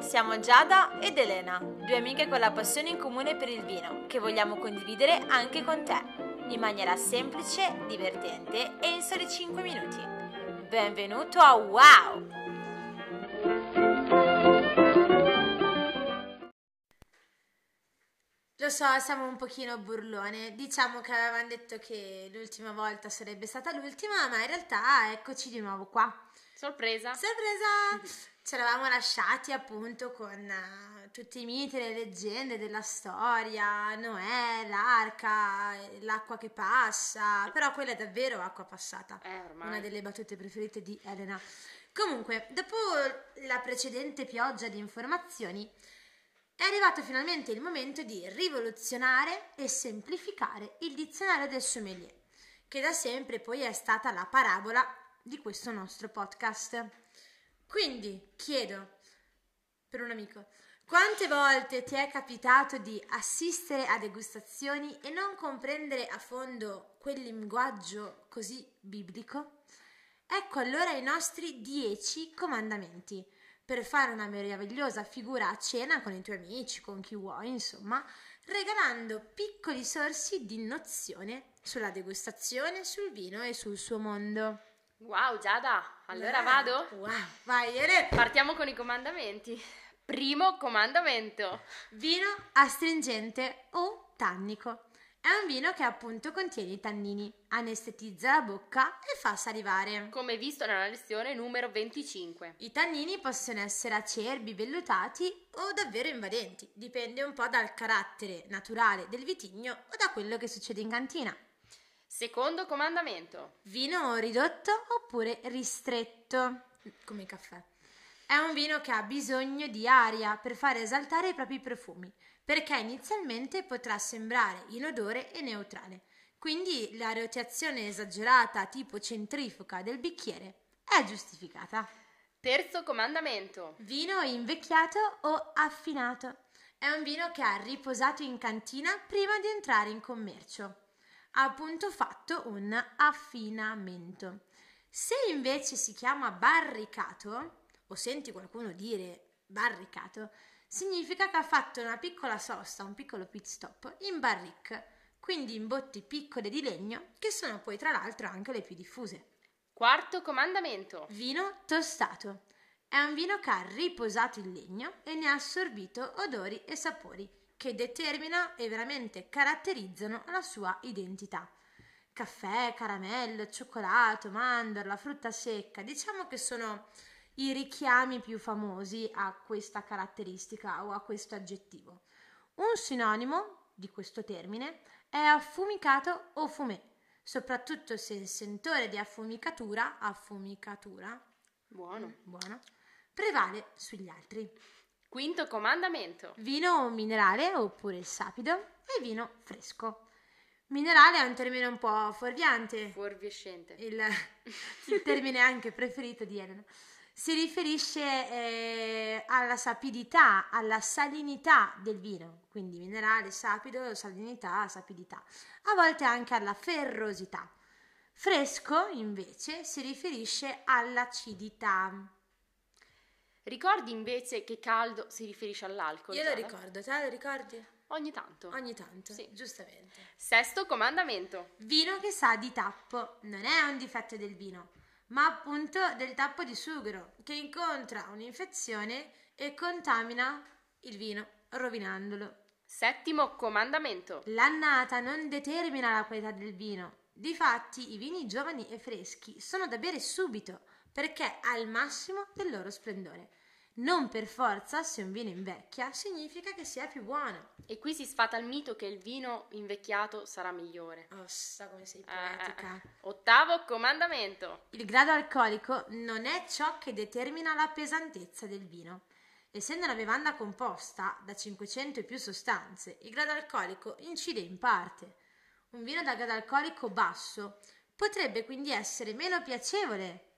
Siamo Giada ed Elena, due amiche con la passione in comune per il vino, che vogliamo condividere anche con te, in maniera semplice, divertente e in soli 5 minuti. Benvenuto a Wow! Lo so, siamo un pochino burlone. Diciamo che avevamo detto che l'ultima volta sarebbe stata l'ultima, ma in realtà eccoci di nuovo qua. Sorpresa. Sorpresa! Ci eravamo lasciati appunto con eh, tutti i miti le leggende della storia, Noè, l'arca, l'acqua che passa, però quella è davvero acqua passata. Eh. Una delle battute preferite di Elena. Comunque, dopo la precedente pioggia di informazioni, è arrivato finalmente il momento di rivoluzionare e semplificare il dizionario del sommelier, che da sempre poi è stata la parabola di questo nostro podcast. Quindi chiedo, per un amico, quante volte ti è capitato di assistere a degustazioni e non comprendere a fondo quel linguaggio così biblico? Ecco allora i nostri dieci comandamenti per fare una meravigliosa figura a cena con i tuoi amici, con chi vuoi, insomma, regalando piccoli sorsi di nozione sulla degustazione, sul vino e sul suo mondo. Wow, Giada, allora Eh, vado? Wow, vai, Ele. Partiamo con i comandamenti. Primo comandamento. Vino astringente o tannico. È un vino che appunto contiene i tannini, anestetizza la bocca e fa salivare. Come visto nella lezione numero 25. I tannini possono essere acerbi, vellutati o davvero invadenti, dipende un po' dal carattere naturale del vitigno o da quello che succede in cantina. Secondo comandamento. Vino ridotto oppure ristretto, come il caffè. È un vino che ha bisogno di aria per far esaltare i propri profumi, perché inizialmente potrà sembrare inodore e neutrale. Quindi la rotazione esagerata tipo centrifuga del bicchiere è giustificata. Terzo comandamento. Vino invecchiato o affinato. È un vino che ha riposato in cantina prima di entrare in commercio. Ha appunto fatto un affinamento. Se invece si chiama barricato, o senti qualcuno dire barricato, significa che ha fatto una piccola sosta, un piccolo pit stop in barrique, quindi in botti piccole di legno, che sono poi tra l'altro anche le più diffuse. Quarto comandamento. Vino tostato. È un vino che ha riposato il legno e ne ha assorbito odori e sapori che determinano e veramente caratterizzano la sua identità. Caffè, caramello, cioccolato, mandorla, frutta secca, diciamo che sono i richiami più famosi a questa caratteristica o a questo aggettivo. Un sinonimo di questo termine è affumicato o fumé, soprattutto se il sentore di affumicatura, affumicatura, Buono. buono, prevale sugli altri. Quinto comandamento. Vino minerale oppure sapido e vino fresco. Minerale è un termine un po' fuorviante, Fuorviescente. il, il termine anche preferito di Elena. Si riferisce eh, alla sapidità, alla salinità del vino, quindi minerale, sapido, salinità, sapidità, a volte anche alla ferrosità. Fresco, invece, si riferisce all'acidità. Ricordi invece che caldo si riferisce all'alcol? Io lo Giada? ricordo, te lo ricordi? Ogni tanto. Ogni tanto, Sì. giustamente. Sesto comandamento. Vino che sa di tappo non è un difetto del vino, ma appunto del tappo di sughero che incontra un'infezione e contamina il vino, rovinandolo. Settimo comandamento. L'annata non determina la qualità del vino. Difatti, i vini giovani e freschi sono da bere subito perché al massimo del loro splendore. Non per forza, se un vino invecchia, significa che sia più buono. E qui si sfata il mito che il vino invecchiato sarà migliore. Ossa, come sei Eh, eh, poetica. eh. Ottavo comandamento. Il grado alcolico non è ciò che determina la pesantezza del vino. Essendo una bevanda composta da 500 e più sostanze, il grado alcolico incide in parte. Un vino da grado alcolico basso potrebbe quindi essere meno piacevole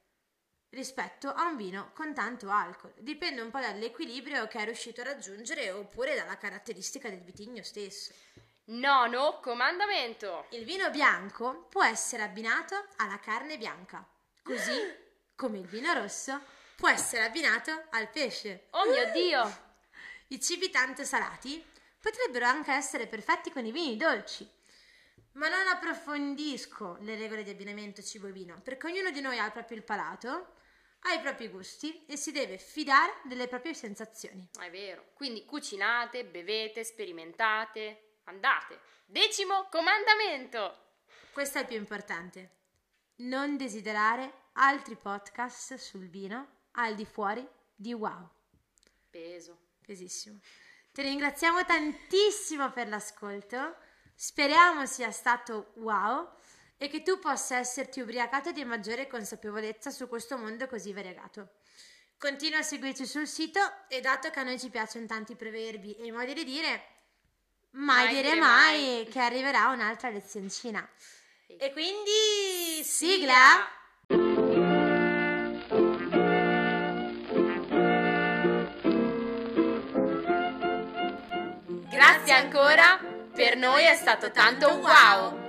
rispetto a un vino con tanto alcol. Dipende un po' dall'equilibrio che è riuscito a raggiungere oppure dalla caratteristica del vitigno stesso. Nono comandamento. Il vino bianco può essere abbinato alla carne bianca, così come il vino rosso può essere abbinato al pesce. Oh mio Dio! I cibi tanto salati potrebbero anche essere perfetti con i vini dolci. Ma non approfondisco le regole di abbinamento cibo e vino, perché ognuno di noi ha proprio il palato, ha i propri gusti e si deve fidare delle proprie sensazioni. È vero. Quindi cucinate, bevete, sperimentate, andate. Decimo comandamento! Questo è il più importante. Non desiderare altri podcast sul vino al di fuori di wow. Peso. Pesissimo. Ti ringraziamo tantissimo per l'ascolto. Speriamo sia stato wow e che tu possa esserti ubriacato di maggiore consapevolezza su questo mondo così variegato. Continua a seguirci sul sito e dato che a noi ci piacciono tanti proverbi e modi di dire, mai, Mai dire mai, mai. che arriverà un'altra lezioncina. E quindi sigla. Grazie ancora, per noi è stato tanto wow!